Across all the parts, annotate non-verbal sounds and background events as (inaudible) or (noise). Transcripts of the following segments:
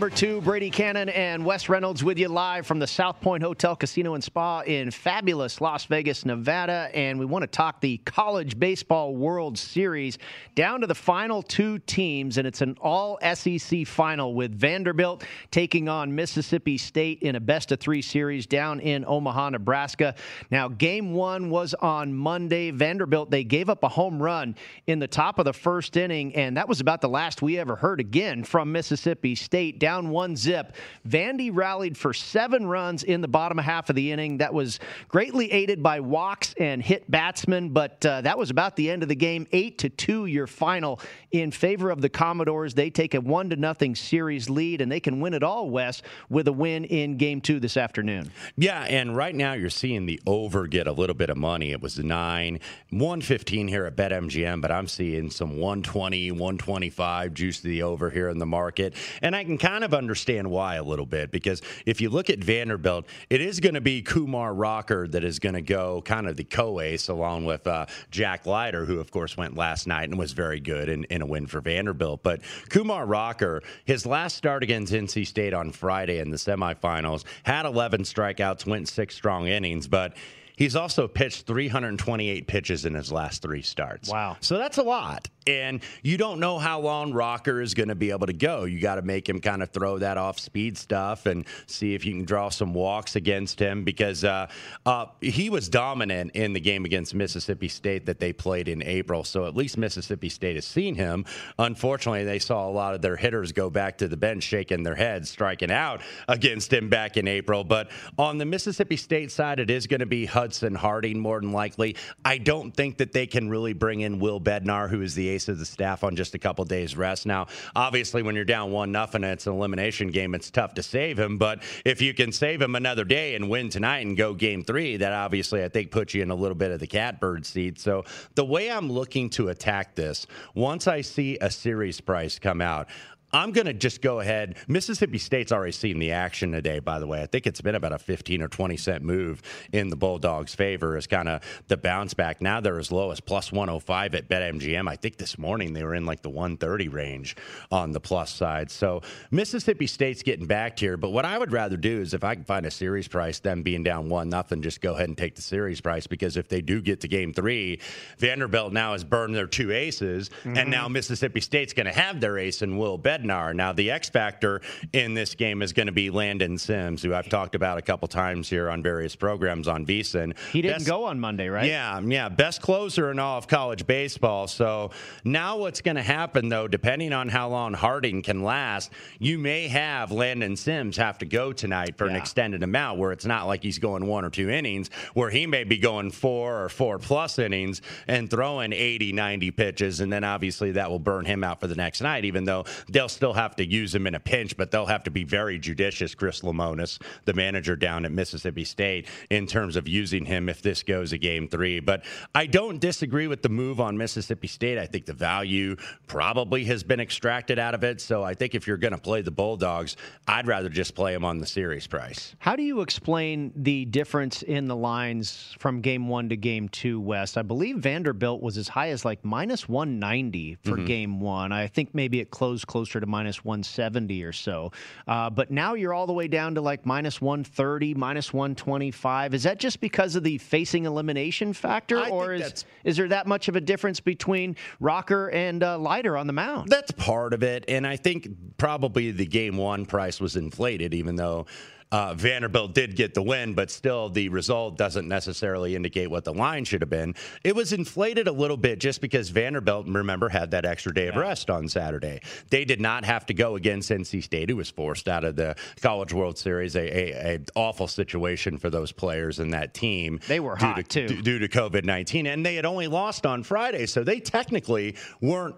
Number two, Brady Cannon and Wes Reynolds with you live from the South Point Hotel, Casino, and Spa in fabulous Las Vegas, Nevada. And we want to talk the College Baseball World Series down to the final two teams. And it's an all SEC final with Vanderbilt taking on Mississippi State in a best of three series down in Omaha, Nebraska. Now, game one was on Monday. Vanderbilt, they gave up a home run in the top of the first inning, and that was about the last we ever heard again from Mississippi State, down one zip. Vandy rallied for seven runs in the bottom half of the inning. That was greatly aided by walks and hit batsmen, but uh, that was about the end of the game. Eight to two, your final in favor of the Commodores. They take a one to nothing series lead, and they can win it all, Wes, with a win in game two this afternoon. Yeah, and right now you're seeing the over get a little bit of money. It was nine, 115 here at BetMGM, but I'm seeing some 120, 125 juice to the over here in the market. And I can kind of understand why a little bit because if you look at Vanderbilt, it is going to be Kumar Rocker that is going to go kind of the co ace along with uh, Jack Leiter, who, of course, went last night and was very good in, in a win for Vanderbilt. But Kumar Rocker, his last start against NC State on Friday in the semifinals, had 11 strikeouts, went six strong innings, but He's also pitched 328 pitches in his last three starts. Wow. So that's a lot. And you don't know how long Rocker is going to be able to go. You got to make him kind of throw that off speed stuff and see if you can draw some walks against him because uh, uh, he was dominant in the game against Mississippi State that they played in April. So at least Mississippi State has seen him. Unfortunately, they saw a lot of their hitters go back to the bench shaking their heads, striking out against him back in April. But on the Mississippi State side, it is going to be Houston Harding more than likely. I don't think that they can really bring in Will Bednar, who is the ace of the staff, on just a couple days rest. Now, obviously, when you're down one nothing, it's an elimination game. It's tough to save him, but if you can save him another day and win tonight and go game three, that obviously I think puts you in a little bit of the catbird seat. So the way I'm looking to attack this, once I see a series price come out, I'm going to just go ahead. Mississippi State's already seen the action today, by the way. I think it's been about a 15 or 20 cent move in the Bulldogs' favor as kind of the bounce back. Now they're as low as plus 105 at BetMGM. I think this morning they were in like the 130 range on the plus side. So Mississippi State's getting backed here. But what I would rather do is if I can find a series price, them being down one nothing, just go ahead and take the series price because if they do get to game three, Vanderbilt now has burned their two aces, mm-hmm. and now Mississippi State's going to have their ace and Will Bednar. Now the X factor in this game is going to be Landon Sims, who I've talked about a couple times here on various programs on VSiN. He didn't best, go on Monday, right? Yeah, yeah, best closer in all of college baseball. So now what's going to happen though, depending on how long Harding can last, you may have Landon Sims have to go tonight for yeah. an extended amount where it's not like he's going one or two innings, where he may be going four or four plus innings and throwing 80, 90 pitches, and then obviously that will burn him out for the next night. Even though they'll still have to use him in a pinch, but they'll have to be very judicious. Chris Lemonis, the manager down at Mississippi State, in terms of using him if this goes a game three. But I don't disagree with the move on Mississippi State. I think the value probably has been extracted out of it. So I think if you're going to play the Bulldogs, I'd rather just play them on the series price. How do you explain the difference in the lines from game one to game two, Wes? I believe Vanderbilt was as high as like minus 190 for mm-hmm. game one. I think maybe it closed closer to minus 170 or so. Uh, but now you're all the way down to like minus 130, minus 125. Is that just because of the facing elimination factor, I or is is there that much of a difference between Rocker and uh, Leiter on the mound? That's part of it, and I think probably the game one price was inflated, even though uh, Vanderbilt did get the win, but still the result doesn't necessarily indicate what the line should have been. It was inflated a little bit just because Vanderbilt, remember, had that extra day of yeah. rest on Saturday. They did not have to go against NC State, who was forced out of the College World Series. A, a, a awful situation for those players and that team. They were hot to, too due to COVID nineteen, and they had only lost on Friday, so they technically weren't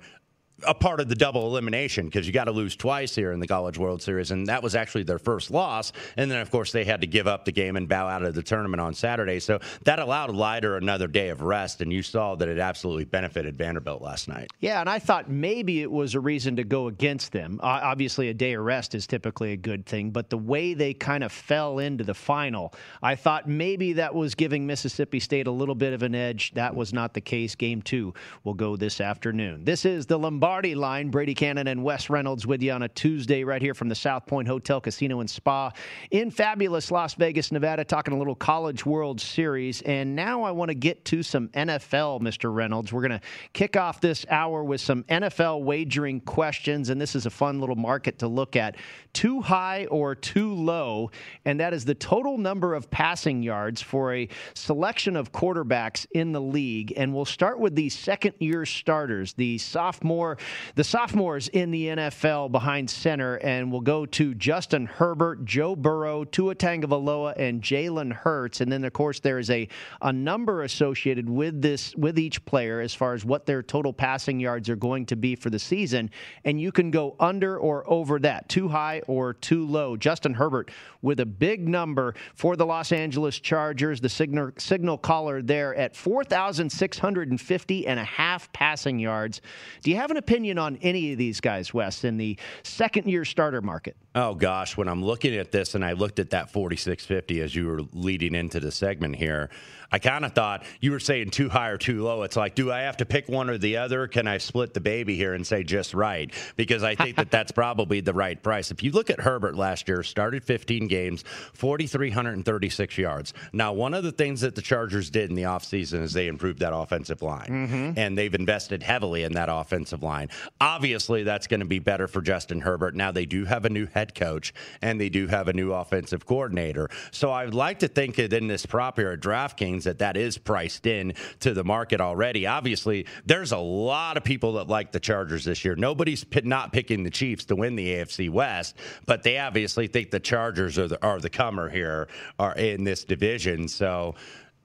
a part of the double elimination because you got to lose twice here in the College World Series, and that was actually their first loss. And then, of course, they had to give up the game and bow out of the tournament on Saturday. So that allowed Leiter another day of rest, and you saw that it absolutely benefited Vanderbilt last night. Yeah, and I thought maybe it was a reason to go against them. Uh, obviously, a day of rest is typically a good thing, but the way they kind of fell into the final, I thought maybe that was giving Mississippi State a little bit of an edge. That was not the case. Game two will go this afternoon. This is the Lombardi. Lombardi line. Brady Cannon and Wes Reynolds with you on a Tuesday right here from the South Point Hotel, Casino, and Spa in fabulous Las Vegas, Nevada, talking a little College World Series. And now I want to get to some NFL, Mr. Reynolds. We're going to kick off this hour with some NFL wagering questions. And this is a fun little market to look at too high or too low. And that is the total number of passing yards for a selection of quarterbacks in the league. And we'll start with the second year starters, the sophomore the sophomores in the NFL behind center, and we'll go to Justin Herbert, Joe Burrow, Tua Tagovailoa, and Jalen Hurts. And then, of course, there is a, a number associated with this with each player as far as what their total passing yards are going to be for the season. And you can go under or over that, too high or too low. Justin Herbert with a big number for the Los Angeles Chargers, the signal, signal caller there at 4,650 and a half passing yards. Do you have an opinion on any of these guys, Wes, in the second year starter market? Oh, gosh. When I'm looking at this and I looked at that 4650 as you were leading into the segment here, I kind of thought you were saying too high or too low. It's like, do I have to pick one or the other? Can I split the baby here and say just right? Because I think that that's (laughs) probably the right price. If you look at Herbert last year, started 15 games, 4,336 yards. Now, one of the things that the Chargers did in the offseason is they improved that offensive line, mm-hmm. and they've invested heavily in that offensive line. Obviously, that's going to be better for Justin Herbert. Now, they do have a new head coach, and they do have a new offensive coordinator. So I would like to think that in this prop here at DraftKings, that that is priced in to the market already. Obviously, there's a lot of people that like the Chargers this year. Nobody's not picking the Chiefs to win the AFC West, but they obviously think the Chargers are the, are the comer here are in this division. So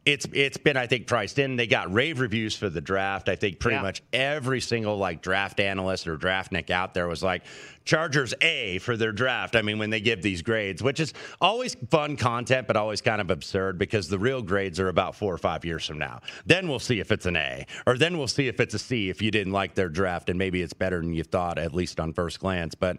it's it's been I think priced in. They got rave reviews for the draft. I think pretty Yeah. much every single like draft analyst or draftnik out there was like Chargers A for their draft. I mean, when they give these grades, which is always fun content, but always kind of absurd because the real grades are about four or five years from now. Then we'll see if it's an A, or then we'll see if it's a C if you didn't like their draft and maybe it's better than you thought, at least on first glance. But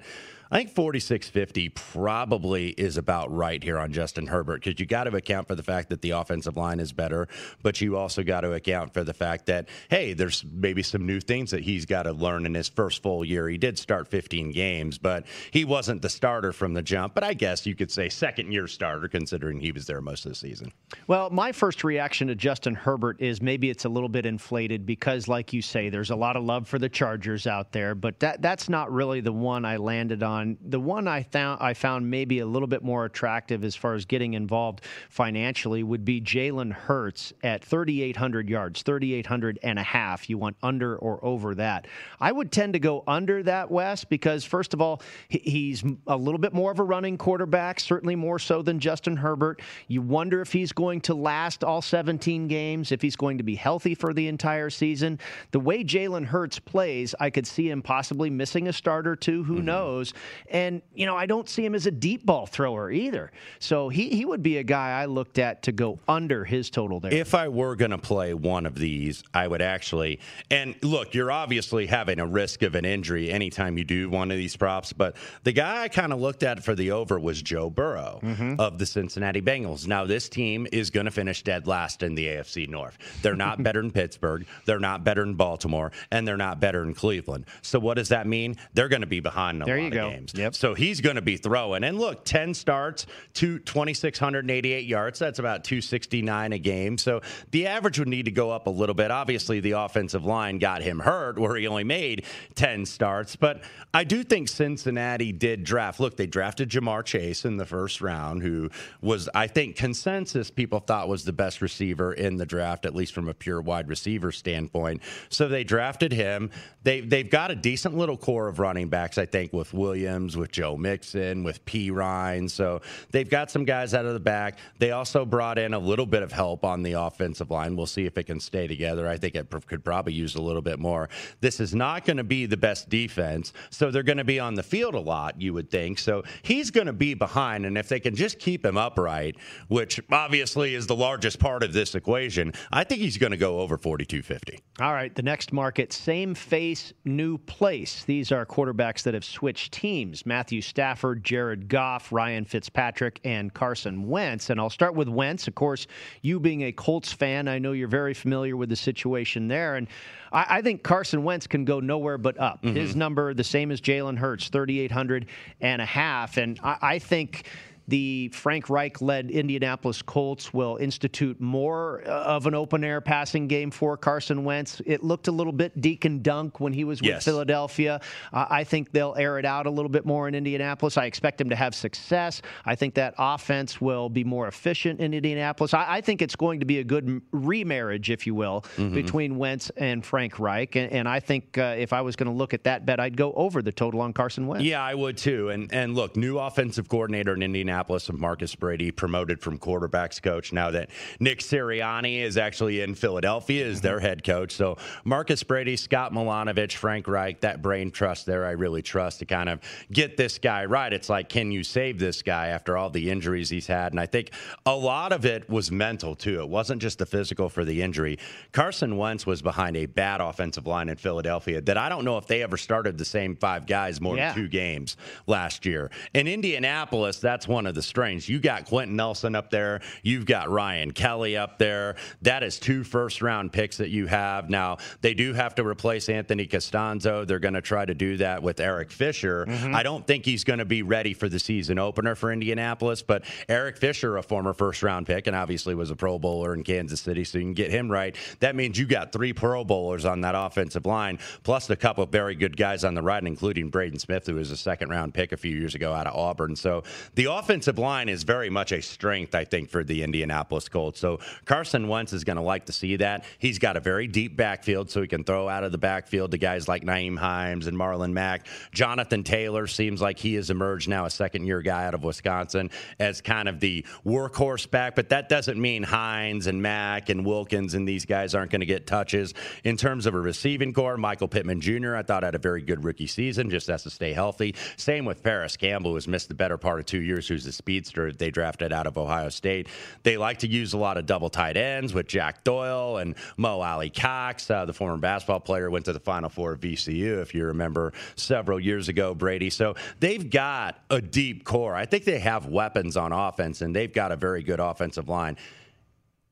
I think 4650 probably is about right here on Justin Herbert because you got to account for the fact that the offensive line is better, but you also got to account for the fact that, hey, there's maybe some new things that he's got to learn in his first full year. He did start 15 games, but he wasn't the starter from the jump. But I guess you could say second year starter considering he was there most of the season. Well, my first reaction to Justin Herbert is maybe it's a little bit inflated because, like you say, there's a lot of love for the Chargers out there, but that that's not really the one I landed on. The one I found I found maybe a little bit more attractive as far as getting involved financially would be Jalen Hurts at 3,800 yards, 3,800 and a half. You want under or over that? I would tend to go under that, Wes, because first of all, he's a little bit more of a running quarterback, certainly more so than Justin Herbert. You wonder if he's going to last all 17 games, if he's going to be healthy for the entire season. The way Jalen Hurts plays, I could see him possibly missing a start or two. Who mm-hmm. knows? And, you know, I don't see him as a deep ball thrower either. So he, he would be a guy I looked at to go under his total there. If I were going to play one of these, I would actually. And look, you're obviously having a risk of an injury anytime you do one of these props. But the guy I kind of looked at for the over was Joe Burrow mm-hmm. of the Cincinnati Bengals. Now, this team is going to finish dead last in the AFC North. They're not (laughs) better than Pittsburgh. They're not better than Baltimore. And they're not better than Cleveland. So, what does that mean? They're going to be behind in a There lot you of go. Games. Yep. So he's going to be throwing. And look, 10 starts, two, 2,688 yards. That's about 269 a game. So the average would need to go up a little bit. Obviously, the offensive line got him hurt where he only made 10 starts. But I do think Cincinnati did draft. Look, they drafted Ja'Marr Chase in the first round, who was, I think, consensus people thought was the best receiver in the draft, at least from a pure wide receiver standpoint. So they drafted him. They, they've got a decent little core of running backs, I think, with Williams, with Joe Mixon, with Perine. So they've got some guys out of the back. They also brought in a little bit of help on the offensive line. We'll see if it can stay together. I think it could probably use a little bit more. This is not going to be the best defense, so they're going to be on the field a lot, you would think. So he's going to be behind, and if they can just keep him upright, which obviously is the largest part of this equation, I think he's going to go over 4250. All right, the next market, same face, new place. These are quarterbacks that have switched teams Matthew Stafford, Jared Goff, Ryan Fitzpatrick, and Carson Wentz. And I'll start with Wentz. Of course, you being a Colts fan, I know you're very familiar with the situation there. And I, I think Carson Wentz can go nowhere but up. Mm-hmm. His number, the same as Jalen Hurts, 3,800 and a half. And I, I think the Frank Reich led Indianapolis Colts will institute more uh, of an open air passing game for Carson Wentz. It looked a little bit and dunk when he was with Yes. Philadelphia. Uh, I think they'll air it out a little bit more in Indianapolis. I expect him to have success. I think that offense will be more efficient in Indianapolis. I, I think it's going to be a good remarriage, if you will, between Wentz and Frank Reich. And, and I think uh, if I was going to look at that bet, I'd go over the total on Carson Wentz. Yeah, I would too. And and look, new offensive coordinator in Indianapolis of Marcus Brady, promoted from quarterbacks coach. Now that Nick Sirianni is actually in Philadelphia as their head coach. So Marcus Brady, Scott Milanovich, Frank Reich, that brain trust there, I really trust to kind of get this guy right. It's like, can you save this guy after all the injuries he's had? And I think a lot of it was mental too. It wasn't just the physical for the injury. Carson Wentz was behind a bad offensive line in Philadelphia that I don't know if they ever started the same five guys more Yeah. than two games last year. In Indianapolis, that's one of the strengths. You got Quenton Nelson up there, you've got Ryan Kelly up there. That is two first round picks that you have. Now, they do have to replace Anthony Castonzo. They're going to try to do that with Eric Fisher. Mm-hmm. I don't think he's going to be ready for the season opener for Indianapolis, but Eric Fisher, a former first round pick, and obviously was a Pro Bowler in Kansas City, so you can get him right. That means you got three Pro Bowlers on that offensive line, plus a couple of very good guys on the right, including Braden Smith, who was a second round pick a few years ago out of Auburn. So the offensive offensive line is very much a strength, I think, for the Indianapolis Colts. So Carson Wentz is going to like to see that. He's got a very deep backfield, so he can throw out of the backfield to guys like Nyheim Hines and Marlon Mack. Jonathan Taylor seems like he has emerged now, a second year guy out of Wisconsin, as kind of the workhorse back, but that doesn't mean Hines and Mack and Wilkins and these guys aren't going to get touches. In terms of a receiving core, Michael Pittman Jr., I thought had a very good rookie season, just has to stay healthy. Same with Parris Campbell, who's missed the better part of two years, who's a speedster they drafted out of Ohio State. They like to use a lot of double tight ends with Jack Doyle and Mo Alie-Cox, uh, the former basketball player, went to the Final Four of VCU, if you remember, several years ago, Brady. So they've got a deep core. I think they have weapons on offense, and they've got a very good offensive line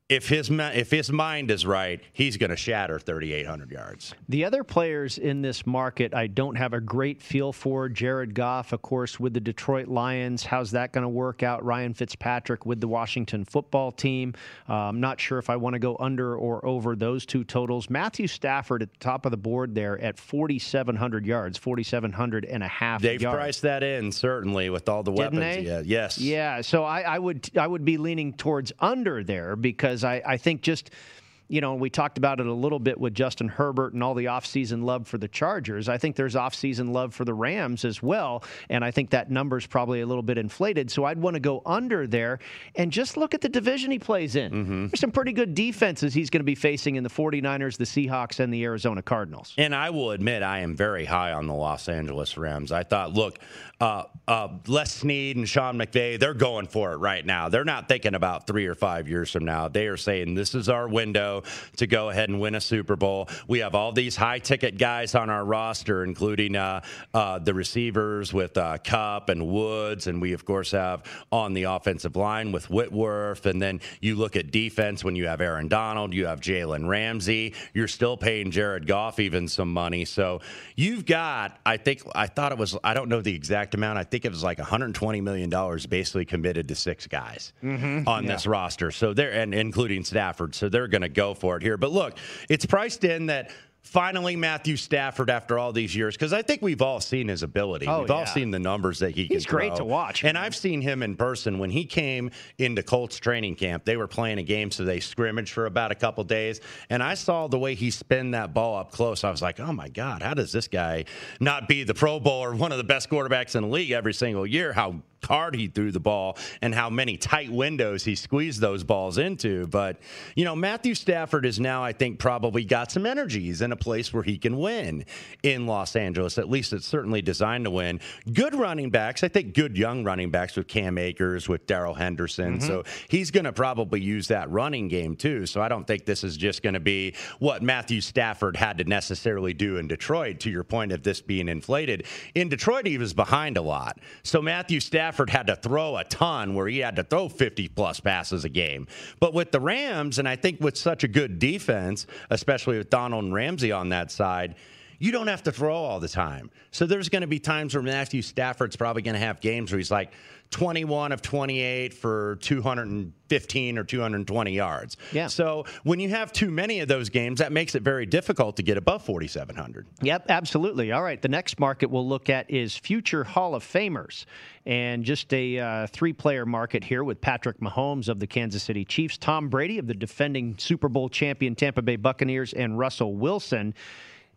if his if his mind is right, he's going to shatter 3,800 yards. The other players in this market, I don't have a great feel for. Jared Goff, of course, with the Detroit Lions. How's that going to work out? Ryan Fitzpatrick with the Washington Football Team. Uh, I'm not sure if I want to go under or over those two totals. Matthew Stafford at the top of the board there at 4,700 yards, 4,700 and a half. They've yards. priced that in certainly with all the Didn't weapons. Yeah, yes. Yeah. So I, I would I would be leaning towards under there because because I, I think just you know, we talked about it a little bit with Justin Herbert and all the offseason love for the Chargers. I think there's offseason love for the Rams as well. And I think that number's probably a little bit inflated. So I'd want to go under there and just look at the division he plays in. Mm-hmm. There's some pretty good defenses he's going to be facing in the 49ers, the Seahawks, and the Arizona Cardinals. And I will admit, I am very high on the Los Angeles Rams. I thought, look, uh, uh, Les Snead and Sean McVay, they're going for it right now. They're not thinking about three or five years from now. They are saying, this is our window to go ahead and win a Super Bowl. We have all these high ticket guys on our roster, including uh, uh, the receivers with uh, Kupp and Woods, and we of course have on the offensive line with Whitworth. And then you look at defense when you have Aaron Donald, you have Jalen Ramsey. You're still paying Jared Goff even some money, so you've got. I think I thought it was. I don't know the exact amount. I think it was like 120 million dollars basically committed to six guys mm-hmm. on yeah. this roster. So they're and including Stafford. So they're going to go for it here. But look, it's priced in that finally Matthew Stafford after all these years because I think we've all seen his ability. Oh, we've yeah. all seen the numbers that he He's can great throw. to watch. And I've seen him in person when he came into Colts training camp. They were playing a game, so they scrimmaged for about a couple days. And I saw the way he spin that ball up close. I was like, oh my God, how does this guy not be the Pro Bowl or one of the best quarterbacks in the league every single year? How hard he threw the ball and how many tight windows he squeezed those balls into. But, you know, Matthew Stafford is now, I think, probably got some energy. He's in a place where he can win in Los Angeles. At least it's certainly designed to win. Good running backs. I think good young running backs with Cam Akers, with Darrell Henderson. Mm-hmm. So he's going to probably use that running game too. So I don't think this is just going to be what Matthew Stafford had to necessarily do in Detroit, to your point of this being inflated. In Detroit, he was behind a lot. So Matthew Stafford Stafford had to throw a ton where he had to throw 50 plus passes a game. But with the Rams, and I think with such a good defense, especially with Donald and Ramsey on that side, you don't have to throw all the time. So there's going to be times where Matthew Stafford's probably going to have games where he's like 21 of 28 for 215 or 220 yards. Yeah. So when you have too many of those games, that makes it very difficult to get above 4,700. Yep, absolutely. All right. The next market we'll look at is future Hall of Famers. And just a uh, three player market here with Patrick Mahomes of the Kansas City Chiefs, Tom Brady of the defending Super Bowl champion Tampa Bay Buccaneers, and Russell Wilson.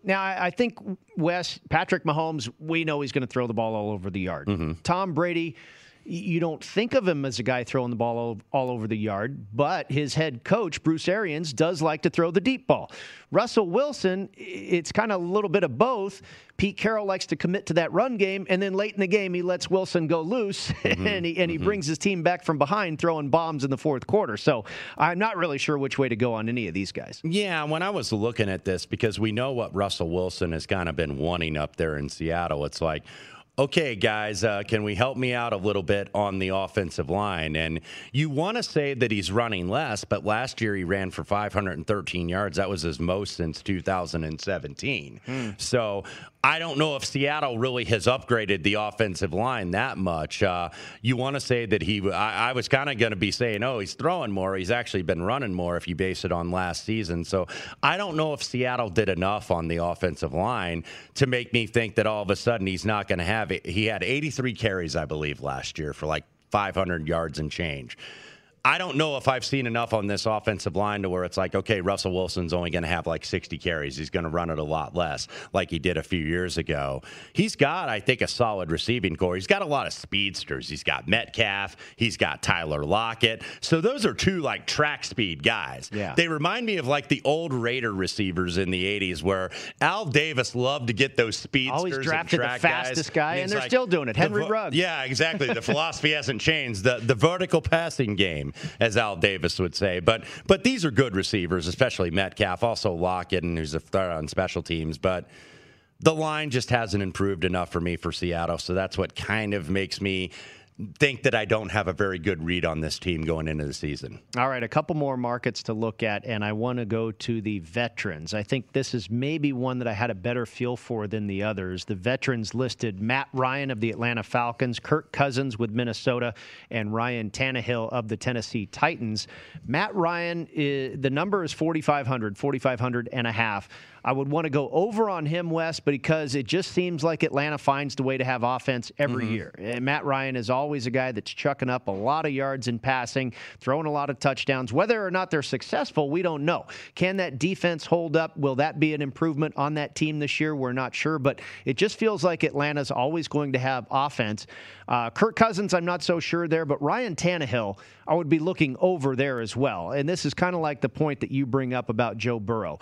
Now, I think Wes Patrick Mahomes, we know he's going to throw the ball all over the yard. Mm-hmm. Tom Brady, you don't think of him as a guy throwing the ball all, over the yard, but his head coach, Bruce Arians, does like to throw the deep ball. Russell Wilson, it's kind of a little bit of both. Pete Carroll likes to commit to that run game, and then late in the game, he lets Wilson go loose, (laughs) mm-hmm. and, he, and he mm-hmm. brings his team back from behind, throwing bombs in the fourth quarter. So I'm not really sure which way to go on any of these guys. Yeah, when I was looking at this, because we know what Russell Wilson has kind of been wanting up there in Seattle, it's like, okay, guys, uh, can we help me out a little bit on the offensive line? And you want to say that he's running less, but last year he ran for 513 yards. That was his most since 2017. Hmm. So I don't know if Seattle really has upgraded the offensive line that much. Uh, you want to say that he, I, I was kind of going to be saying, oh, he's throwing more. He's actually been running more if you base it on last season. So I don't know if Seattle did enough on the offensive line to make me think that all of a sudden he's not going to have it. He had 83 carries, I believe, last year for like 500 yards and change. I don't know if I've seen enough on this offensive line to where it's like, okay, Russell Wilson's only going to have like 60 carries. He's going to run it a lot less like he did a few years ago. He's got, I think, a solid receiving core. He's got a lot of speedsters. He's got Metcalf. He's got Tyler Lockett. So those are two like track speed guys. Yeah. They remind me of like the old Raider receivers in the 80s where Al Davis loved to get those speedsters. Always and drafted the fastest guy, and it's they're still doing it. Henry Ruggs. Yeah, exactly. The (laughs) philosophy hasn't changed. The the vertical passing game, as Al Davis would say. But but these are good receivers, especially Metcalf, also Lockett, and who's a threat on special teams. But the line just hasn't improved enough for me for Seattle. So that's what kind of makes me think that I don't have a very good read on this team going into the season. All right, a couple more markets to look at, and I want to go to the veterans. I think this is maybe one that I had a better feel for than the others. The veterans listed Matt Ryan of the Atlanta Falcons, Kirk Cousins with Minnesota, and Ryan Tannehill of the Tennessee Titans. Matt Ryan, is, the number is 4,500, 4,500 and a half. I would want to go over on him, Wes, because it just seems like Atlanta finds the way to have offense every year. And Matt Ryan is always a guy that's chucking up a lot of yards in passing, throwing a lot of touchdowns. Whether or not they're successful, we don't know. Can that defense hold up? Will that be an improvement on that team this year? We're not sure, but it just feels like Atlanta's always going to have offense. Uh, Kirk Cousins, I'm not so sure there, but Ryan Tannehill, I would be looking over there as well. And this is kind of like the point that you bring up about Joe Burrow.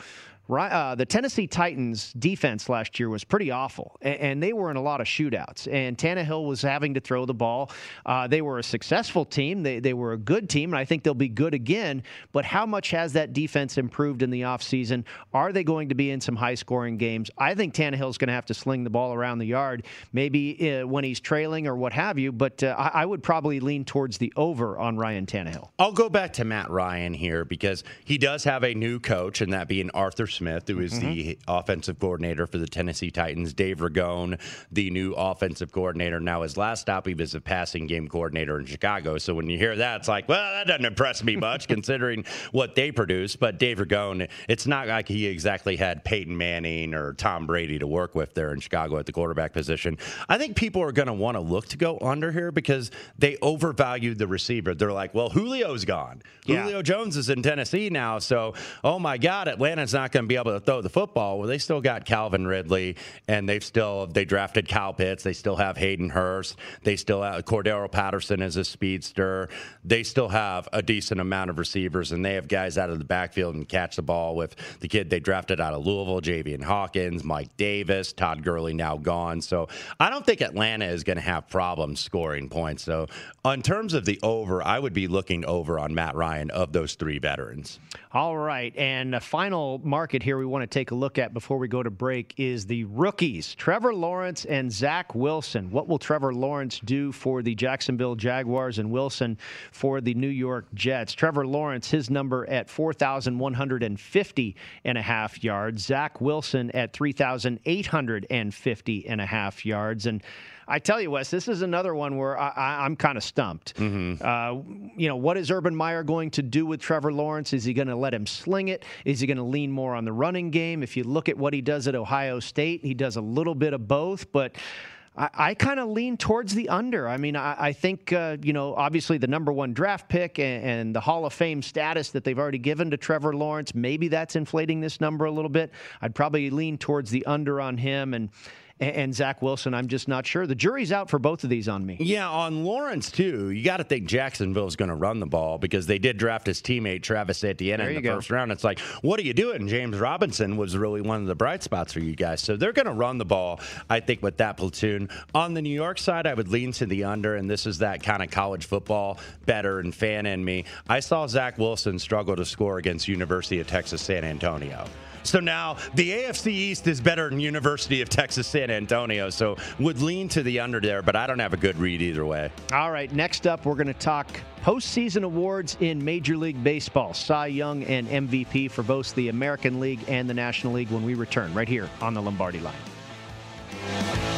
Uh, the Tennessee Titans defense last year was pretty awful, and, and, they were in a lot of shootouts. And Tannehill was having to throw the ball. Uh, they were a successful team. They, they were a good team, and I think they'll be good again. But how much has that defense improved in the offseason? Are they going to be in some high scoring games? I think Tannehill's going to have to sling the ball around the yard, maybe uh, when he's trailing or what have you. But uh, I, I would probably lean towards the over on Ryan Tannehill. I'll go back to Matt Ryan here because he does have a new coach, and that being Arthur Smith, who is mm-hmm. the offensive coordinator for the Tennessee Titans. Dave Ragone, the new offensive coordinator. Now, his last stop, he was a passing game coordinator in Chicago. So when you hear that, it's like, well, that doesn't impress me much (laughs) considering what they produce. But Dave Ragone, it's not like he exactly had Peyton Manning or Tom Brady to work with there in Chicago at the quarterback position. I think people are going to want to look to go under here because they overvalued the receiver. They're like, well, Julio's gone. Yeah. Julio Jones is in Tennessee now. So, oh my God, Atlanta's not going to be able to throw the football. Well, they still got Calvin Ridley, and they've still they drafted Kyle Pitts. They still have Hayden Hurst. They still have Cordarrelle Patterson as a speedster. They still have a decent amount of receivers, and they have guys out of the backfield and catch the ball with the kid they drafted out of Louisville, Javian Hawkins, Mike Davis, Todd Gurley now gone. So I don't think Atlanta is going to have problems scoring points. So in terms of the over, I would be looking over on Matt Ryan of those three veterans. All right, and a final market here we want to take a look at before we go to break is the rookies, Trevor Lawrence and Zach Wilson. What will Trevor Lawrence do for the Jacksonville Jaguars and Wilson for the New York Jets? Trevor Lawrence, his number at 4,150 and a half yards. Zach Wilson at 3,850 and a half yards. And I tell you, Wes, this is another one where I, am kind of stumped. Mm-hmm. Uh, you know, what is Urban Meyer going to do with Trevor Lawrence? Is he going to let him sling it? Is he going to lean more on the running game? If you look at what he does at Ohio State, he does a little bit of both, but. I, I kind of lean towards the under. I mean, I, I think, uh, you know, obviously the number one draft pick and, and, the Hall of Fame status that they've already given to Trevor Lawrence, maybe that's inflating this number a little bit. I'd probably lean towards the under on him. And, and Zach Wilson. I'm just not sure. The jury's out for both of these on me. Yeah, on Lawrence too. You got to think Jacksonville's going to run the ball because they did draft his teammate Travis Etienne in the go. first round. It's like, what are you doing? James Robinson was really one of the bright spots for you guys. So they're going to run the ball. I think with that platoon. On the New York side, I would lean to the under, and this is that kind of college football better and fan in me. I saw Zach Wilson struggle to score against University of Texas San Antonio. So now the AFC East is better than University of Texas San Antonio. So would lean to the under there, but I don't have a good read either way. All right. Next up, we're going to talk postseason awards in Major League Baseball Cy Young and MVP for both the American League and the National League when we return right here on the Lombardi line.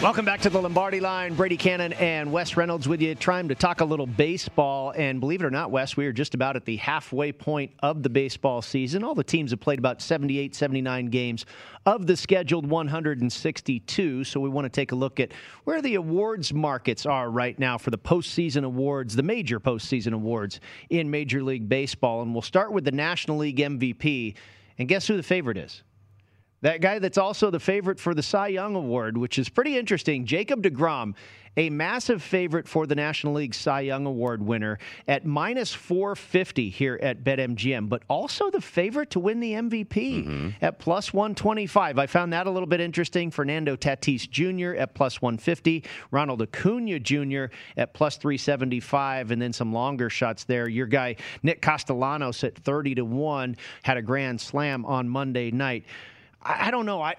Welcome back to the Lombardi line. Brady Cannon and Wes Reynolds with you, trying to talk a little baseball. And believe it or not, Wes, we are just about at the halfway point of the baseball season. All the teams have played about 78, 79 games of the scheduled 162. So we want to take a look at where the awards markets are right now for the postseason awards, the major postseason awards in Major League Baseball. And we'll start with the National League MVP. And guess who the favorite is? That guy that's also the favorite for the Cy Young Award, which is pretty interesting. Jacob DeGrom, a massive favorite for the National League Cy Young Award winner at minus 450 here at BetMGM, but also the favorite to win the MVP mm-hmm. at plus 125. I found that a little bit interesting. Fernando Tatis Jr. at plus 150, Ronald Acuna Jr. at plus 375, and then some longer shots there. Your guy, Nick Castellanos at 30 to 1, had a grand slam on Monday night. I, I don't know. I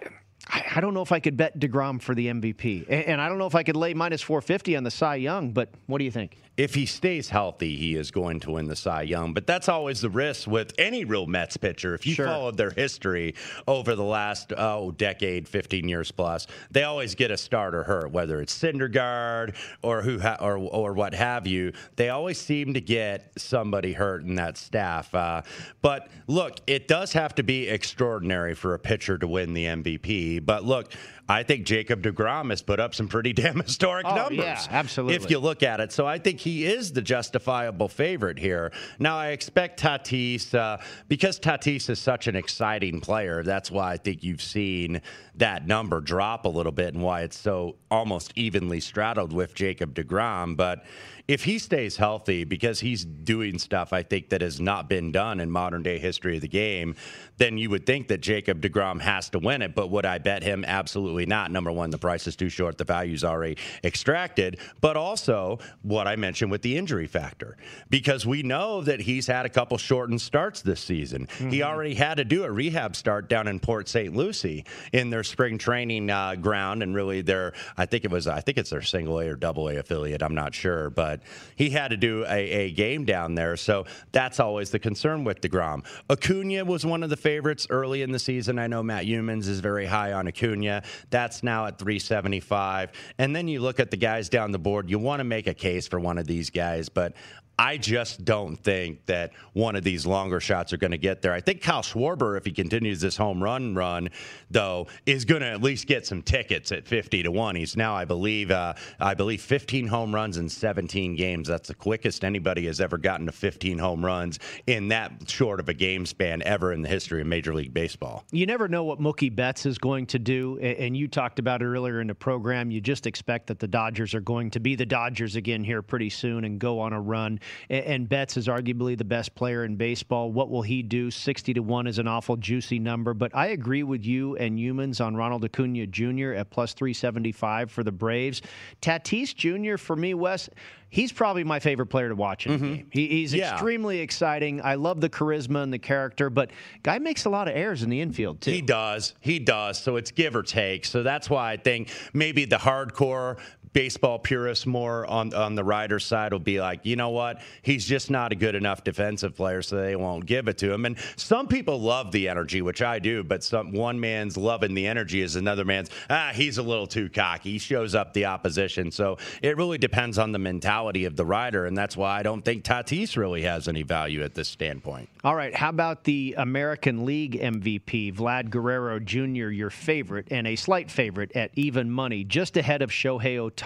I don't know if I could bet DeGrom for the MVP. And I don't know if I could lay minus 450 on the Cy Young, but what do you think? If he stays healthy, he is going to win the Cy Young. But that's always the risk with any real Mets pitcher. If you sure. followed their history over the last, oh, decade, 15 years plus, they always get a starter hurt, whether it's Syndergaard or, who ha- or, or what have you. They always seem to get somebody hurt in that staff. Uh, but look, it does have to be extraordinary for a pitcher to win the MVP. But look, I think Jacob DeGrom has put up some pretty (laughs) damn historic oh, numbers. Yeah, absolutely. If you look at it. So I think he is the justifiable favorite here. Now, I expect Tatis, uh, because Tatis is such an exciting player, that's why I think you've seen that number drop a little bit and why it's so almost evenly straddled with Jacob DeGrom. But if he stays healthy, because he's doing stuff I think that has not been done in modern day history of the game, then you would think that Jacob DeGrom has to win it. But would I bet him? Absolutely not. Number one, the price is too short, the value's already extracted. But also, what I mentioned with the injury factor, because we know that he's had a couple shortened starts this season. Mm-hmm. He already had to do a rehab start down in Port St. Lucie in their spring training uh, ground, and really their, I think it was, I think it's their single A or double A affiliate. I'm not sure, but he had to do a, a game down there. So that's always the concern with DeGrom. Acuna was one of the favorites early in the season. I know Matt Youmans is very high on Acuna. That's now at 375. And then you look at the guys down the board, you want to make a case for one of these guys, but I just don't think that one of these longer shots are going to get there. I think Kyle Schwarber, if he continues this home run run, though, is going to at least get some tickets at 50 to 1. He's now, I believe, uh, I believe 15 home runs in 17 games. That's the quickest anybody has ever gotten to 15 home runs in that short of a game span ever in the history of Major League Baseball. You never know what Mookie Betts is going to do, and you talked about it earlier in the program. You just expect that the Dodgers are going to be the Dodgers again here pretty soon and go on a run. And Betts is arguably the best player in baseball. What will he do? 60 to 1 is an awful juicy number, but I agree with you and Youmans on Ronald Acuna Jr. at plus 375 for the Braves. Tatis Jr. for me, Wes, he's probably my favorite player to watch in mm-hmm. the game. He, he's yeah. extremely exciting. I love the charisma and the character, but guy makes a lot of errors in the infield too. He does. He does. So it's give or take. So that's why I think maybe the hardcore baseball purists more on on the rider side will be like, you know what, he's just not a good enough defensive player, so they won't give it to him. And some people love the energy, which I do, but some one man's loving the energy is another man's ah, he's a little too cocky. He shows up the opposition. So it really depends on the mentality of the rider, and that's why I don't think Tatis really has any value at this standpoint. All right, how about the American League MVP, Vlad Guerrero Jr., your favorite, and a slight favorite at even money, just ahead of Shohei Ohtani,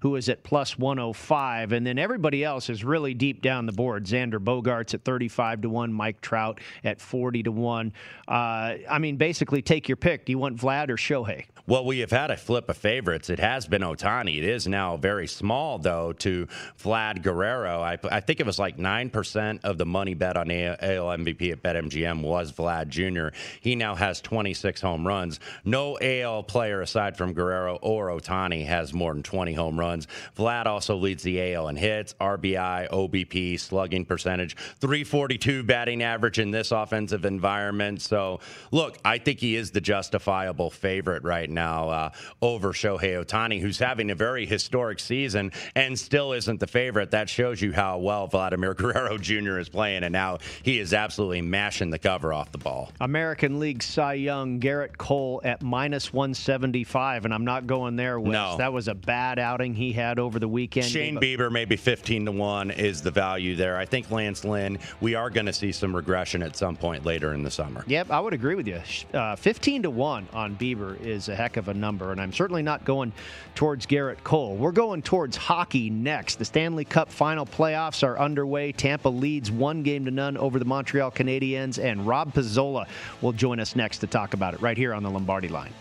who is at plus 105. And then everybody else is really deep down the board. Xander Bogaerts at 35 to 1, Mike Trout at 40 to 1. Uh, I mean, basically, take your pick. Do you want Vlad or Shohei? Well, we have had a flip of favorites. It has been Ohtani. It is now very small, though, to Vlad Guerrero. I, I think it was like 9% of the money bet on AL MVP at BetMGM was Vlad Jr. He now has 26 home runs. No AL player aside from Guerrero or Ohtani has more than 20 home runs. Vlad also leads the AL in hits, RBI, OBP, slugging percentage, 342 batting average in this offensive environment. So, look, I think he is the justifiable favorite right now uh, over Shohei Ohtani, who's having a very historic season and still isn't the favorite. That shows you how well Vladimir (laughs) Guerrero Jr. is playing, and now he is absolutely mashing the cover off the ball. American League Cy Young, Gerrit Cole at minus 175, and I'm not going there, Wes. No. That was a bad outing he had over the weekend. Shane Bieber, maybe 15 to 1 is the value there. I think Lance Lynn, we are going to see some regression at some point later in the summer. Yep, I would agree with you. Uh, 15 to 1 on Bieber is a heck of a number, and I'm certainly not going towards Gerrit Cole. We're going towards hockey next. The Stanley Cup final playoffs are underway. Tampa leads one game to none over the Montreal Canadiens, and Rob Pizzola will join us next to talk about it right here on the Lombardi line.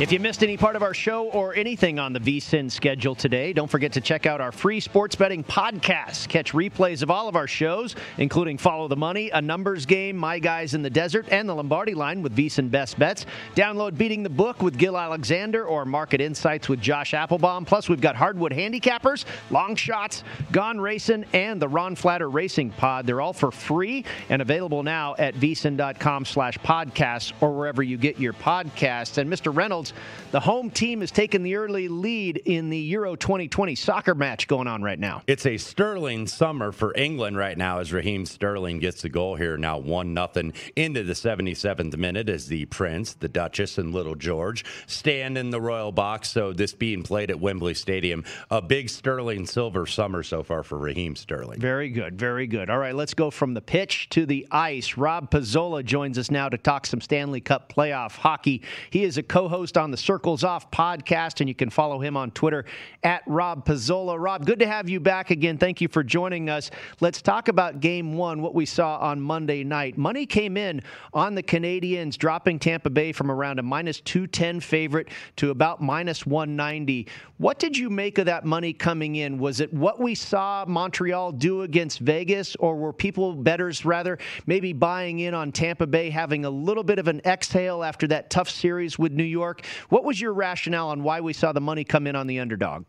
If you missed any part of our show or anything on the VSIN schedule today, don't forget to check out our free sports betting podcast. Catch replays of all of our shows, including Follow the Money, A Numbers Game, My Guys in the Desert, and the Lombardi Line with VSIN Best Bets. Download Beating the Book with Gill Alexander or Market Insights with Josh Appelbaum. Plus, we've got Hardwood Handicappers, Long Shots, Gone Racing, and the Ron Flatter Racing Pod. They're all for free and available now at vsin.com slash podcasts or wherever you get your podcasts. And Mr. Reynolds, the home team has taken the early lead in the Euro 2020 soccer match going on right now. It's a sterling summer for England right now as Raheem Sterling gets the goal here now 1 nothing into the 77th minute as the Prince, the Duchess, and Little George stand in the royal box. So this being played at Wembley Stadium, a big sterling silver summer so far for Raheem Sterling. Very good, very good. All right, let's go from the pitch to the ice. Rob Pizzola joins us now to talk some Stanley Cup playoff hockey. He is a co-host on the Circles Off podcast, and you can follow him on Twitter at Rob Pizzola. Rob, good to have you back again. Thank you for joining us. Let's talk about game one, what we saw on Monday night. Money came in on the Canadiens, dropping Tampa Bay from around a minus 210 favorite to about minus 190. What did you make of that money coming in? Was it what we saw Montreal do against Vegas, or were people, betters rather, maybe buying in on Tampa Bay having a little bit of an exhale after that tough series with New York? What was your rationale on why we saw the money come in on the underdog?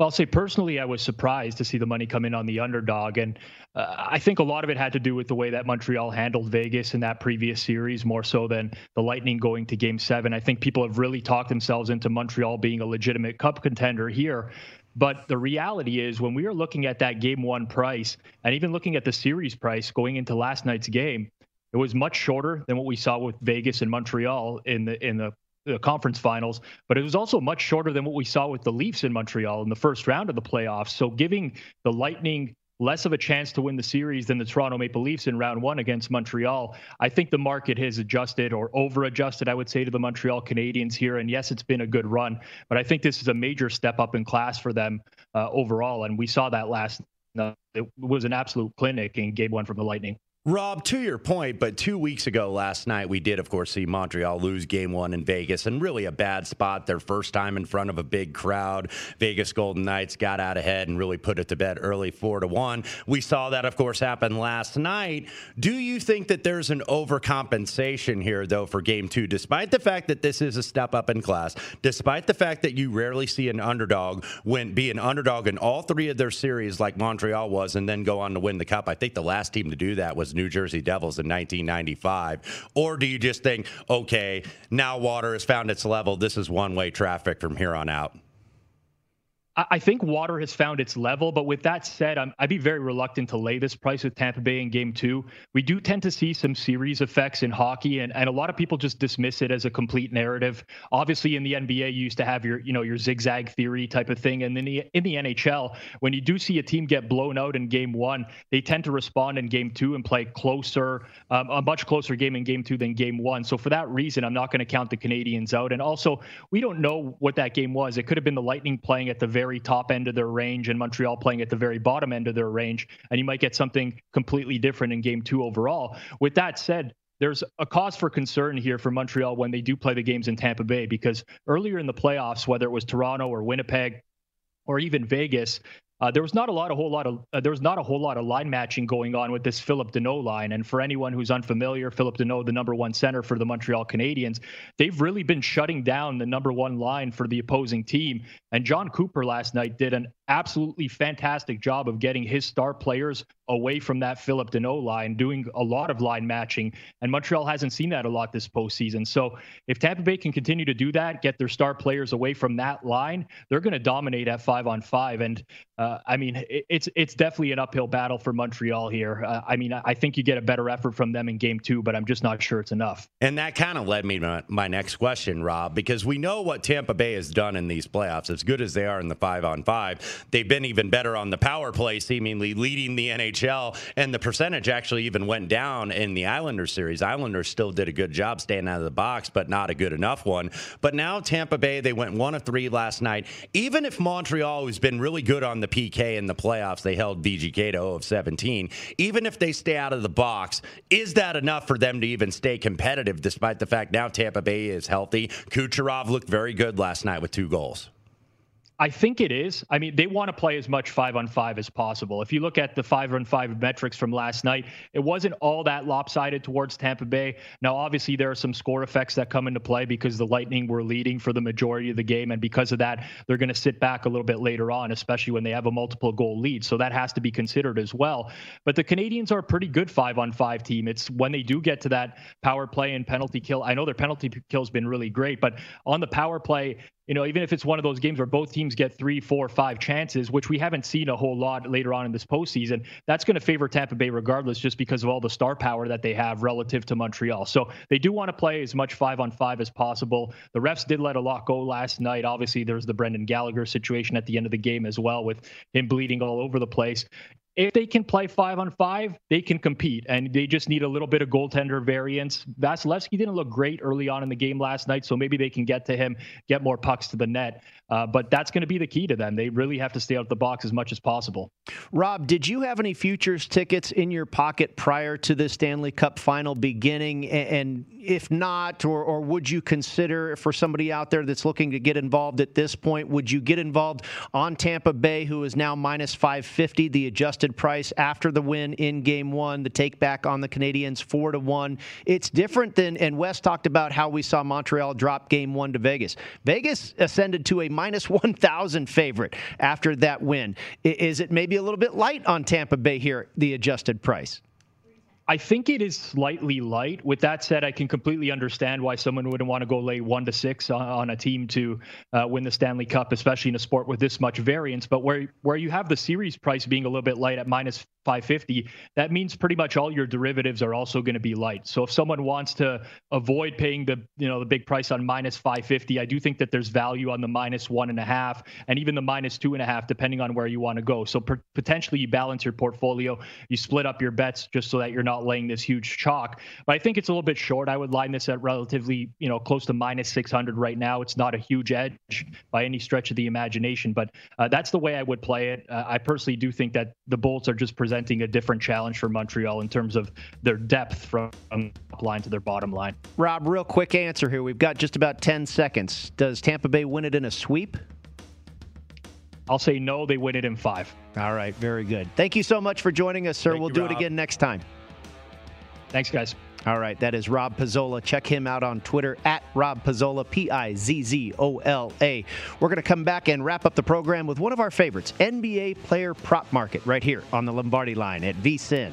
Well, I'll say personally, I was surprised to see the money come in on the underdog. And uh, I think a lot of it had to do with the way that Montreal handled Vegas in that previous series, more so than the Lightning going to game seven. I think people have really talked themselves into Montreal being a legitimate cup contender here. But the reality is, when we are looking at that game one price and even looking at the series price going into last night's game, it was much shorter than what we saw with Vegas and Montreal in the in the the conference finals, but it was also much shorter than what we saw with the Leafs in Montreal in the first round of the playoffs. So giving the Lightning less of a chance to win the series than the Toronto Maple Leafs in round one against Montreal. I think the market has adjusted or over adjusted, I would say, to the Montreal Canadiens here. And yes, it's been a good run, but I think this is a major step up in class for them uh, overall. And we saw that last. Uh, it was an absolute clinic in game one from the Lightning. Rob, to your point, but two weeks ago last night, we did, of course, see Montreal lose game one in Vegas and really a bad spot. Their first time in front of a big crowd. Vegas Golden Knights got out ahead and really put it to bed early, four to one. We saw that, of course, happen last night. Do you think that there's an overcompensation here, though, for game two, despite the fact that this is a step up in class, despite the fact that you rarely see an underdog win, be an underdog in all three of their series like Montreal was and then go on to win the cup? I think the last team to do that was New Jersey Devils in 1995? Or do you just think, okay, now water has found its level. This is one way traffic from here on out? I think water has found its level, but with that said, i would be very reluctant to lay this price with Tampa Bay in game two. We do tend to see some series effects in hockey, and, and a lot of people just dismiss it as a complete narrative. Obviously, in the NBA, you used to have your, you know, your zigzag theory type of thing. And then in the NHL, when you do see a team get blown out in game one, they tend to respond in game two and play closer, um, a much closer game in game two than game one. So for that reason, I'm not going to count the Canadiens out. And also, we don't know what that game was. It could have been the Lightning playing at the very very top end of their range and Montreal playing at the very bottom end of their range. And you might get something completely different in game two overall. With that said, there's a cause for concern here for Montreal when they do play the games in Tampa Bay because earlier in the playoffs, whether it was Toronto or Winnipeg or even Vegas, uh, there was not a lot, a whole lot of uh, there was not a whole lot of line matching going on with this Phillip Danault line. And for anyone who's unfamiliar, Phillip Danault, the number one center for the Montreal Canadiens, they've really been shutting down the number one line for the opposing team. And Jon Cooper last night did an absolutely fantastic job of getting his star players away from that Phillip Danault line, doing a lot of line matching. And Montreal hasn't seen that a lot this postseason. So if Tampa Bay can continue to do that, get their star players away from that line, they're going to dominate at five on five. And uh, I mean, it's it's definitely an uphill battle for Montreal here. Uh, I mean, I think you get a better effort from them in game two, but I'm just not sure it's enough. And that kind of led me to my next question, Rob, because we know what Tampa Bay has done in these playoffs. As good as they are in the five on five, They've been even better on the power play, seemingly leading the NHL. And the percentage actually even went down in the Islanders series. Islanders still did a good job staying out of the box, but not a good enough one. But now Tampa Bay, they went one of three last night. Even if Montreal has been really good on the PK in the playoffs, they held VGK to 0 of 17. Even if they stay out of the box, is that enough for them to even stay competitive despite the fact now Tampa Bay is healthy? Kucherov looked very good last night with two goals. I think it is. I mean, they want to play as much five on five as possible. If you look at the five on five metrics from last night, it wasn't all that lopsided towards Tampa Bay. Now, obviously, there are some score effects that come into play because the Lightning were leading for the majority of the game. And because of that, they're going to sit back a little bit later on, especially when they have a multiple goal lead. So that has to be considered as well. But the Canadiens are a pretty good five on five team. It's when they do get to that power play and penalty kill. I know their penalty kill has been really great, but on the power play, you know, even if it's one of those games where both teams get three, four, five chances, which we haven't seen a whole lot later on in this postseason, that's going to favor Tampa Bay regardless, just because of all the star power that they have relative to Montreal. So they do want to play as much five on five as possible. The refs did let a lot go last night. Obviously, there's the Brendan Gallagher situation at the end of the game as well, with him bleeding all over the place if they can play five on five, they can compete, and they just need a little bit of goaltender variance. Vasilevskiy didn't look great early on in the game last night, so maybe they can get to him, get more pucks to the net. Uh, but that's going to be the key to them. They really have to stay out of the box as much as possible. Rob, did you have any futures tickets in your pocket prior to the Stanley Cup final beginning? And if not, or, or would you consider for somebody out there that's looking to get involved at this point, would you get involved on Tampa Bay, who is now minus 550, the adjusted price after the win in game one, the take back on the Canadiens four to one? It's different than, and Wes talked about how we saw Montreal drop game one to Vegas. Vegas ascended to a minus (laughs) 1,000 favorite after that win. Is it maybe a little bit light on Tampa Bay here, the adjusted price? I think it is slightly light. With that said, I can completely understand why someone wouldn't want to go lay one to six on, on a team to uh, win the Stanley Cup, especially in a sport with this much variance. But where where you have the series price being a little bit light at minus 550, that means pretty much all your derivatives are also going to be light. So if someone wants to avoid paying the you know the big price on minus 550, I do think that there's value on the minus one and a half and even the minus two and a half, depending on where you want to go. So per- potentially you balance your portfolio, you split up your bets just so that you're not laying this huge chalk. But I think it's a little bit short. I would line this at relatively, you know, close to minus 600 right now. It's not a huge edge by any stretch of the imagination, but uh, that's the way I would play it. Uh, I personally do think that the Bolts are just presenting a different challenge for Montreal in terms of their depth from top line to their bottom line. Rob, real quick answer here. We've got just about 10 seconds. Does Tampa Bay win it in a sweep? I'll say no, they win it in five. All right, very good. Thank you so much for joining us, sir. Thank we'll you, do Rob. it again next time. Thanks, guys. All right, that is Rob Pizzola. Check him out on Twitter at Rob Pizzola, P I Z Z O L A. We're going to come back and wrap up the program with one of our favorites, NBA player prop market, right here on the Lombardi line at VSIN.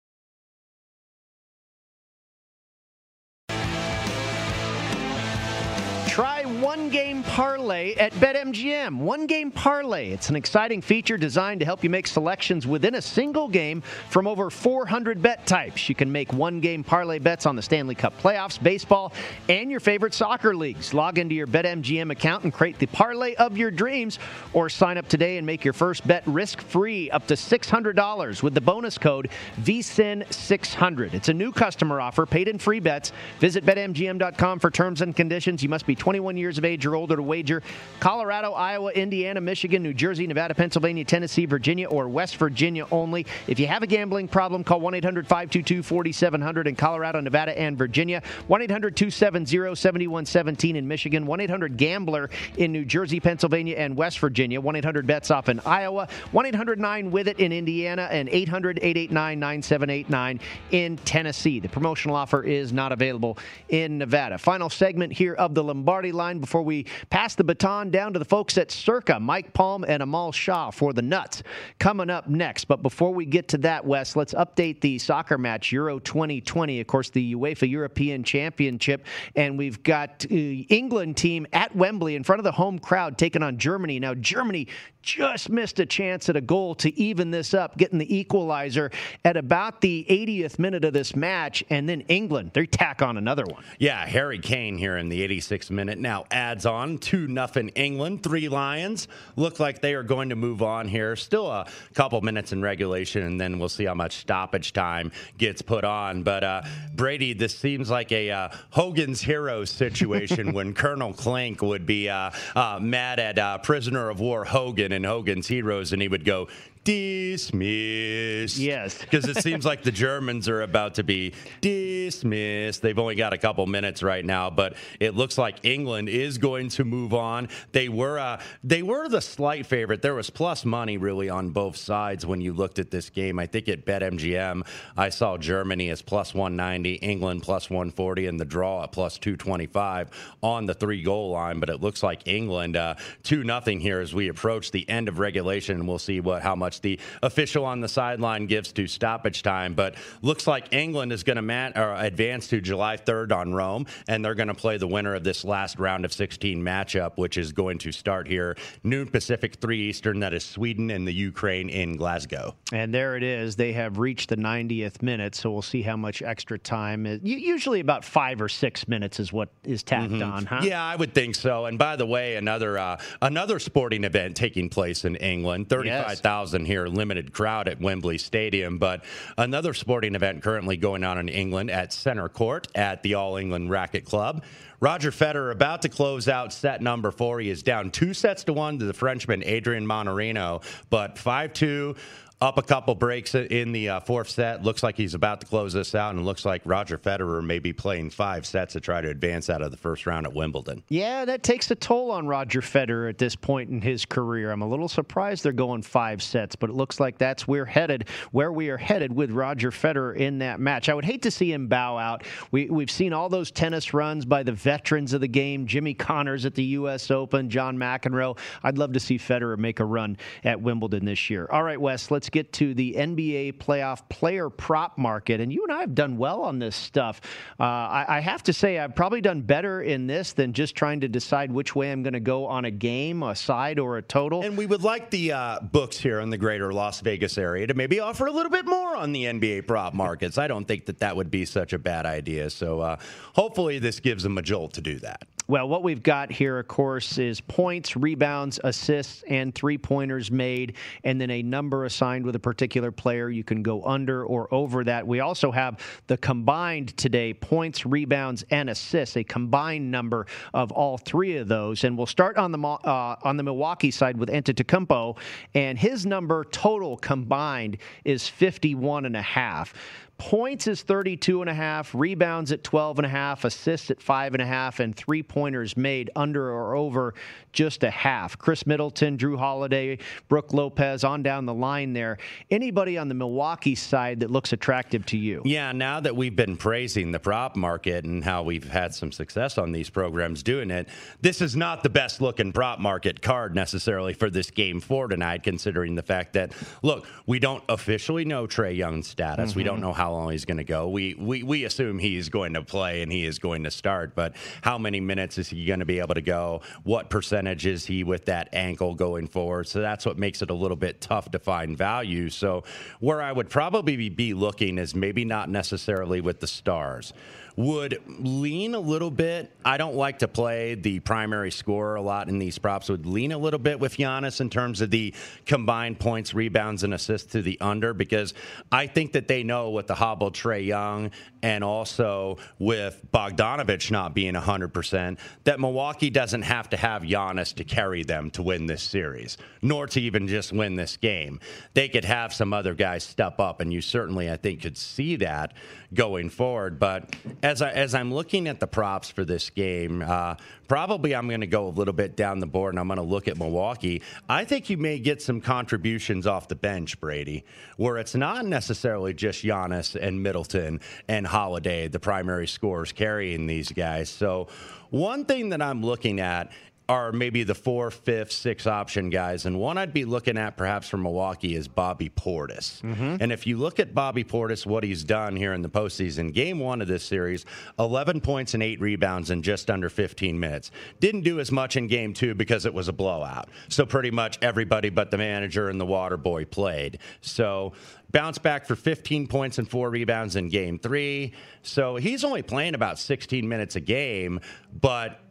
Try one game parlay at BetMGM. One game parlay. It's an exciting feature designed to help you make selections within a single game from over 400 bet types. You can make one game parlay bets on the Stanley Cup playoffs, baseball, and your favorite soccer leagues. Log into your BetMGM account and create the parlay of your dreams, or sign up today and make your first bet risk free up to $600 with the bonus code VSIN600. It's a new customer offer, paid in free bets. Visit BetMGM.com for terms and conditions. You must be 21 years of age or older to wager. Colorado, Iowa, Indiana, Michigan, New Jersey, Nevada, Pennsylvania, Tennessee, Virginia, or West Virginia only. If you have a gambling problem, call 1 800 522 4700 in Colorado, Nevada, and Virginia. 1 800 270 7117 in Michigan. 1 800 Gambler in New Jersey, Pennsylvania, and West Virginia. 1 800 Bets Off in Iowa. 1 800 9 with it in Indiana. And 800 889 9789 in Tennessee. The promotional offer is not available in Nevada. Final segment here of the Lombardi line before we pass the baton down to the folks at Circa, Mike Palm and Amal Shah for the Nuts coming up next. But before we get to that, Wes, let's update the soccer match Euro 2020. Of course, the UEFA European Championship, and we've got uh, England team at Wembley in front of the home crowd taking on Germany. Now, Germany just missed a chance at a goal to even this up, getting the equalizer at about the 80th minute of this match, and then England they tack on another one. Yeah, Harry Kane here in the 86th minute now adds on two nothing England. Three Lions look like they are going to move on here. Still a couple minutes in regulation, and then we'll see how much stoppage time gets put on. But uh, Brady, this seems like a uh, Hogan's Heroes situation (laughs) when Colonel Klink would be uh, uh mad at uh, prisoner of war Hogan and Hogan's Heroes, and he would go, dismissed. Yes. (laughs) Because it seems like the Germans are about to be dismissed. They've only got a couple minutes right now, but it looks like England is going to move on. They were uh, they were the slight favorite. There was plus money really on both sides when you looked at this game. I think at BetMGM, I saw Germany as plus 190, England plus 140, and the draw at plus 225 on the three goal line. But it looks like England uh, two nothing here as we approach the end of regulation, and we'll see what how much much the official on the sideline gives to stoppage time. But looks like England is going to mat- advance to July 3rd on Rome, and they're going to play the winner of this last round of 16 matchup, which is going to start here noon Pacific, 3 Eastern. That is Sweden and the Ukraine in Glasgow. And there it is. They have reached the 90th minute, so we'll see how much extra time. Is. Usually about five or six minutes is what is tacked mm-hmm. on, huh? Yeah, I would think so. And by the way, another uh, another sporting event taking place in England, 35,000 here, limited crowd at Wembley Stadium. But another sporting event currently going on in England at Center Court at the All England Racquet Club. Roger Federer about to close out set number four. He is down two sets to one to the Frenchman Adrian Mannarino, but 5 2 up a couple breaks in the uh, fourth set. Looks like he's about to close this out, and looks like Roger Federer may be playing five sets to try to advance out of the first round at Wimbledon. Yeah, that takes a toll on Roger Federer at this point in his career. I'm a little surprised they're going five sets, but it looks like that's where headed, where we are headed with Roger Federer in that match. I would hate to see him bow out. We, we've seen all those tennis runs by the veterans of the game, Jimmy Connors at the U.S. Open, John McEnroe. I'd love to see Federer make a run at Wimbledon this year. All right, Wes, let's get to the NBA playoff player prop market. And you and I have done well on this stuff. Uh, I, I, have to say, I've probably done better in this than just trying to decide which way I'm going to go on a game, a side, or a total. And we would like the uh, books here in the greater Las Vegas area to maybe offer a little bit more on the NBA prop markets. I don't think that that would be such a bad idea. So uh, hopefully, this gives them a jolt to do that. Well, what we've got here, of course, is points, rebounds, assists, and three pointers made, and then a number assigned with a particular player. You can go under or over that. We also have the combined today points, rebounds, and assists, a combined number of all three of those. And we'll start on the uh, on the Milwaukee side with Antetokounmpo, and his number total combined is 51 and a half. Points is 32 and a half, rebounds at 12 and a half, assists at five and a half, and three pointers made under or over just a half. Khris Middleton, Jrue Holiday, Brook Lopez on down the line there. Anybody on the Milwaukee side that looks attractive to you? Yeah, now that we've been praising the prop market and how we've had some success on these programs doing it, this is not the best looking prop market card necessarily for this game four tonight, considering the fact that, look, we don't officially know Trae Young's status. Mm-hmm. We don't know how long he's going to go. We, we we assume he's going to play and he is going to start, but how many minutes is he going to be able to go? What percentage is he with that ankle going forward? So that's what makes it a little bit tough to find value. So where I would probably be looking is maybe not necessarily with the stars would lean a little bit. I don't like to play the primary scorer a lot in these props. Would lean a little bit with Giannis in terms of the combined points, rebounds, and assists to the under because I think that they know with the hobble Trae Young and also with Bogdanovich not being 100%, that Milwaukee doesn't have to have Giannis to carry them to win this series, nor to even just win this game. They could have some other guys step up, and you certainly, I think, could see that going forward. But as, I, as I'm looking at the props for this game, uh, probably I'm going to go a little bit down the board and I'm going to look at Milwaukee. I think you may get some contributions off the bench, Brady, where it's not necessarily just Giannis and Middleton and Holiday, the primary scorers carrying these guys. So, one thing that I'm looking at are maybe the four, fifth, six option guys. And one I'd be looking at perhaps from Milwaukee is Bobby Portis. Mm-hmm. And if you look at Bobby Portis, what he's done here in the postseason, game one of this series, 11 points and eight rebounds in just under 15 minutes. Didn't do as much in game two because it was a blowout. So pretty much everybody but the manager and the water boy played. So bounce back for 15 points and four rebounds in game three. So he's only playing about 16 minutes a game, but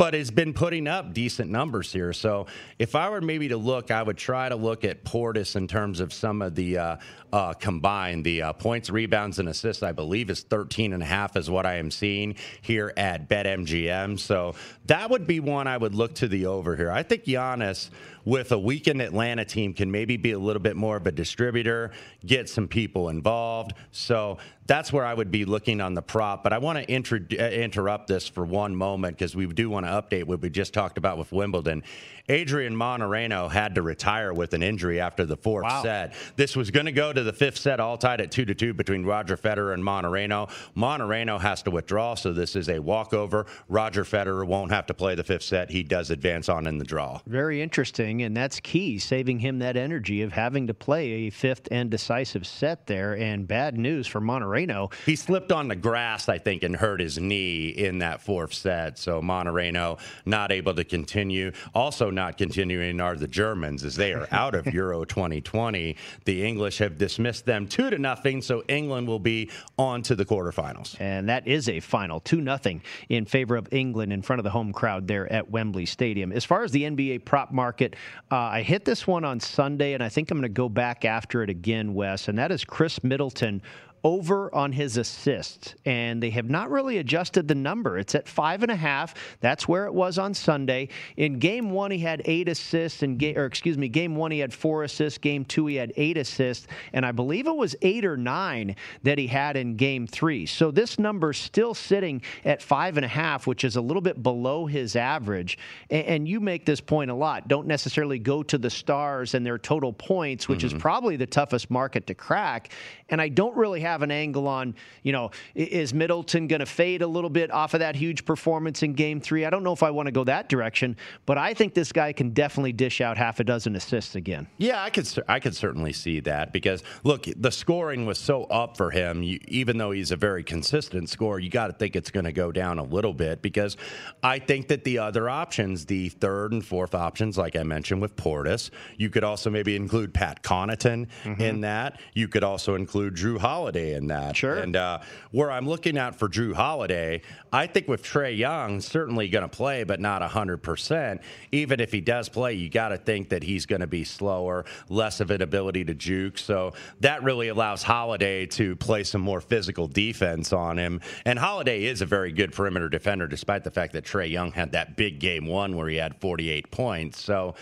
but has been putting up decent numbers here. So if I were maybe to look, I would try to look at Portis in terms of some of the uh, uh, combined. The uh, points, rebounds, and assists, I believe, is 13 and a half is what I am seeing here at BetMGM. So that would be one I would look to the over here. I think Giannis with a weakened Atlanta team can maybe be a little bit more of a distributor, get some people involved. So that's where I would be looking on the prop. But I want to inter- uh, interrupt this for one moment because we do want to update what we just talked about with Wimbledon. Adrian Mannarino had to retire with an injury after the fourth wow. set. This was going to go to the fifth set, all tied at two to two between Roger Federer and Mannarino. Mannarino has to withdraw, so this is a walkover. Roger Federer won't have to play the fifth set. He does advance on in the draw. Very interesting, and that's key, saving him that energy of having to play a fifth and decisive set there. And bad news for Mannarino. He slipped on the grass, I think, and hurt his knee in that fourth set. So Mannarino not able to continue. Also, not continuing are the Germans, as they are out of (laughs) Euro 2020. The English have dismissed them two to nothing, so England will be on to the quarterfinals. And that is a final two nothing in favor of England in front of the home crowd there at Wembley Stadium. As far as the NBA prop market, uh, I hit this one on Sunday, and I think I'm going to go back after it again, Wes, and that is Khris Middleton over on his assists, and they have not really adjusted the number. It's at five and a half. That's where it was on Sunday. In game one, he had eight assists, and or excuse me, game one he had four assists. Game two he had eight assists, and I believe it was eight or nine that he had in game three. So this number is still sitting at five and a half, which is a little bit below his average. And, and you make this point a lot. Don't necessarily go to the stars and their total points, which mm-hmm. is probably the toughest market to crack. And I don't really have have an angle on, you know, is Middleton going to fade a little bit off of that huge performance in game three? I don't know if I want to go that direction, but I think this guy can definitely dish out half a dozen assists again. Yeah, I could, I could certainly see that because, look, the scoring was so up for him. You, even though he's a very consistent scorer, you got to think it's going to go down a little bit because I think that the other options, the third and fourth options, like I mentioned with Portis, you could also maybe include Pat Connaughton mm-hmm. in that. You could also include Jrue Holiday Holiday in that. Sure. And uh, where I'm looking at for Jrue Holiday, I think with Trae Young, certainly going to play, but not 100%. Even if he does play, you got to think that he's going to be slower, less of an ability to juke. So that really allows Holiday to play some more physical defense on him. And Holiday is a very good perimeter defender, despite the fact that Trae Young had that big game one where he had 48 points. So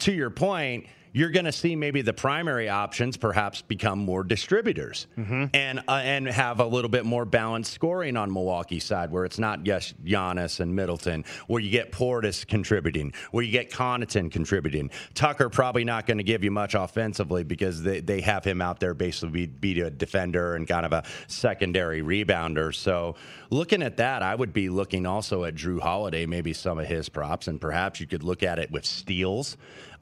to your point, you're going to see maybe the primary options perhaps become more distributors mm-hmm. and uh, and have a little bit more balanced scoring on Milwaukee's side, where it's not just Giannis and Middleton, where you get Portis contributing, where you get Connaughton contributing. Tucker probably not going to give you much offensively because they, they have him out there basically be, be a defender and kind of a secondary rebounder. So looking at that, I would be looking also at Jrue Holiday, maybe some of his props, and perhaps you could look at it with steals.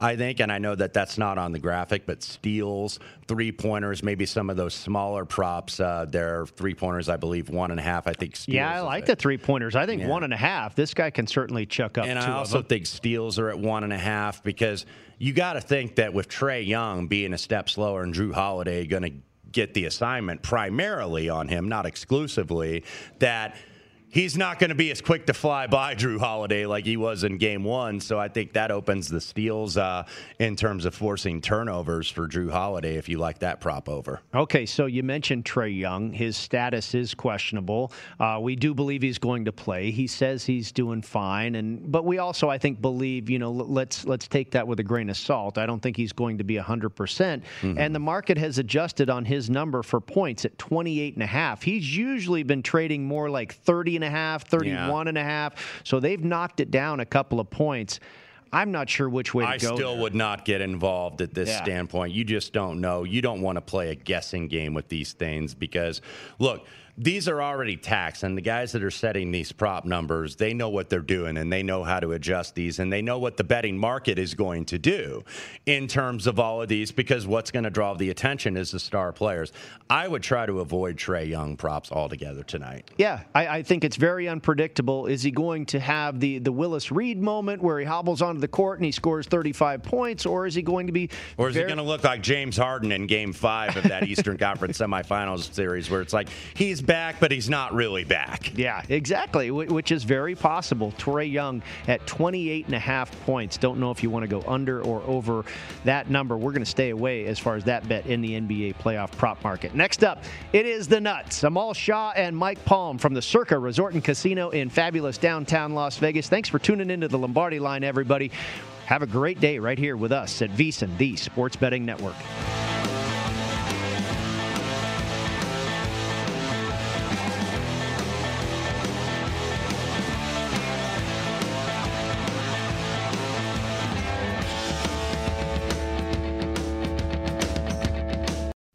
I think, and I know that that's not on the graphic, but steals, three pointers, maybe some of those smaller props. Uh, their three pointers, I believe, one and a half. I think. yeah, I like the three pointers. I think yeah. one and a half. This guy can certainly chuck up. And I also think steals are at one and a half because you got to think that with Trae Young being a step slower and Jrue Holiday going to get the assignment primarily on him, not exclusively, that he's not going to be as quick to fly by Jrue Holiday like he was in game one. So I think that opens the steals uh, in terms of forcing turnovers for Jrue Holiday if you like that prop over. Okay, so you mentioned Trae Young. His status is questionable. Uh, we do believe he's going to play. He says he's doing fine, and but we also, I think, believe you know let's let's take that with a grain of salt. I don't think he's going to be 100 percent, Mm-hmm. and the market has adjusted on his number for points at 28 and a half. He's usually been trading more like 30 and a half, 31 and a half. So they've knocked it down a couple of points. I'm not sure which way to I go. still there. would not get involved at this Yeah. standpoint. You just don't know. You don't want to play a guessing game with these things because, look, these are already taxed, and the guys that are setting these prop numbers, they know what they're doing and they know how to adjust these, and they know what the betting market is going to do in terms of all of these because what's going to draw the attention is the star players. I would try to avoid Trae Young props altogether tonight. Yeah, I, I think it's very unpredictable. Is he going to have the, the Willis Reed moment where he hobbles onto the court and he scores 35 points, or is he going to be. Or is very- he going to look like James Harden in Game Five of that Eastern (laughs) Conference semifinals series, where it's like he's back, but he's not really back? Yeah, exactly, which is very possible. Torrey Young at 28 and a half points. Don't know if you want to go under or over that number. We're going to stay away as far as that bet in the NBA playoff prop market. Next up, it is the Nuts. Amal Shah and Mike Palm from the Circa Resort and Casino in fabulous downtown Las Vegas. Thanks for tuning into the Lombardi line, everybody. Have a great day right here with us at VSiN, the Sports Betting Network.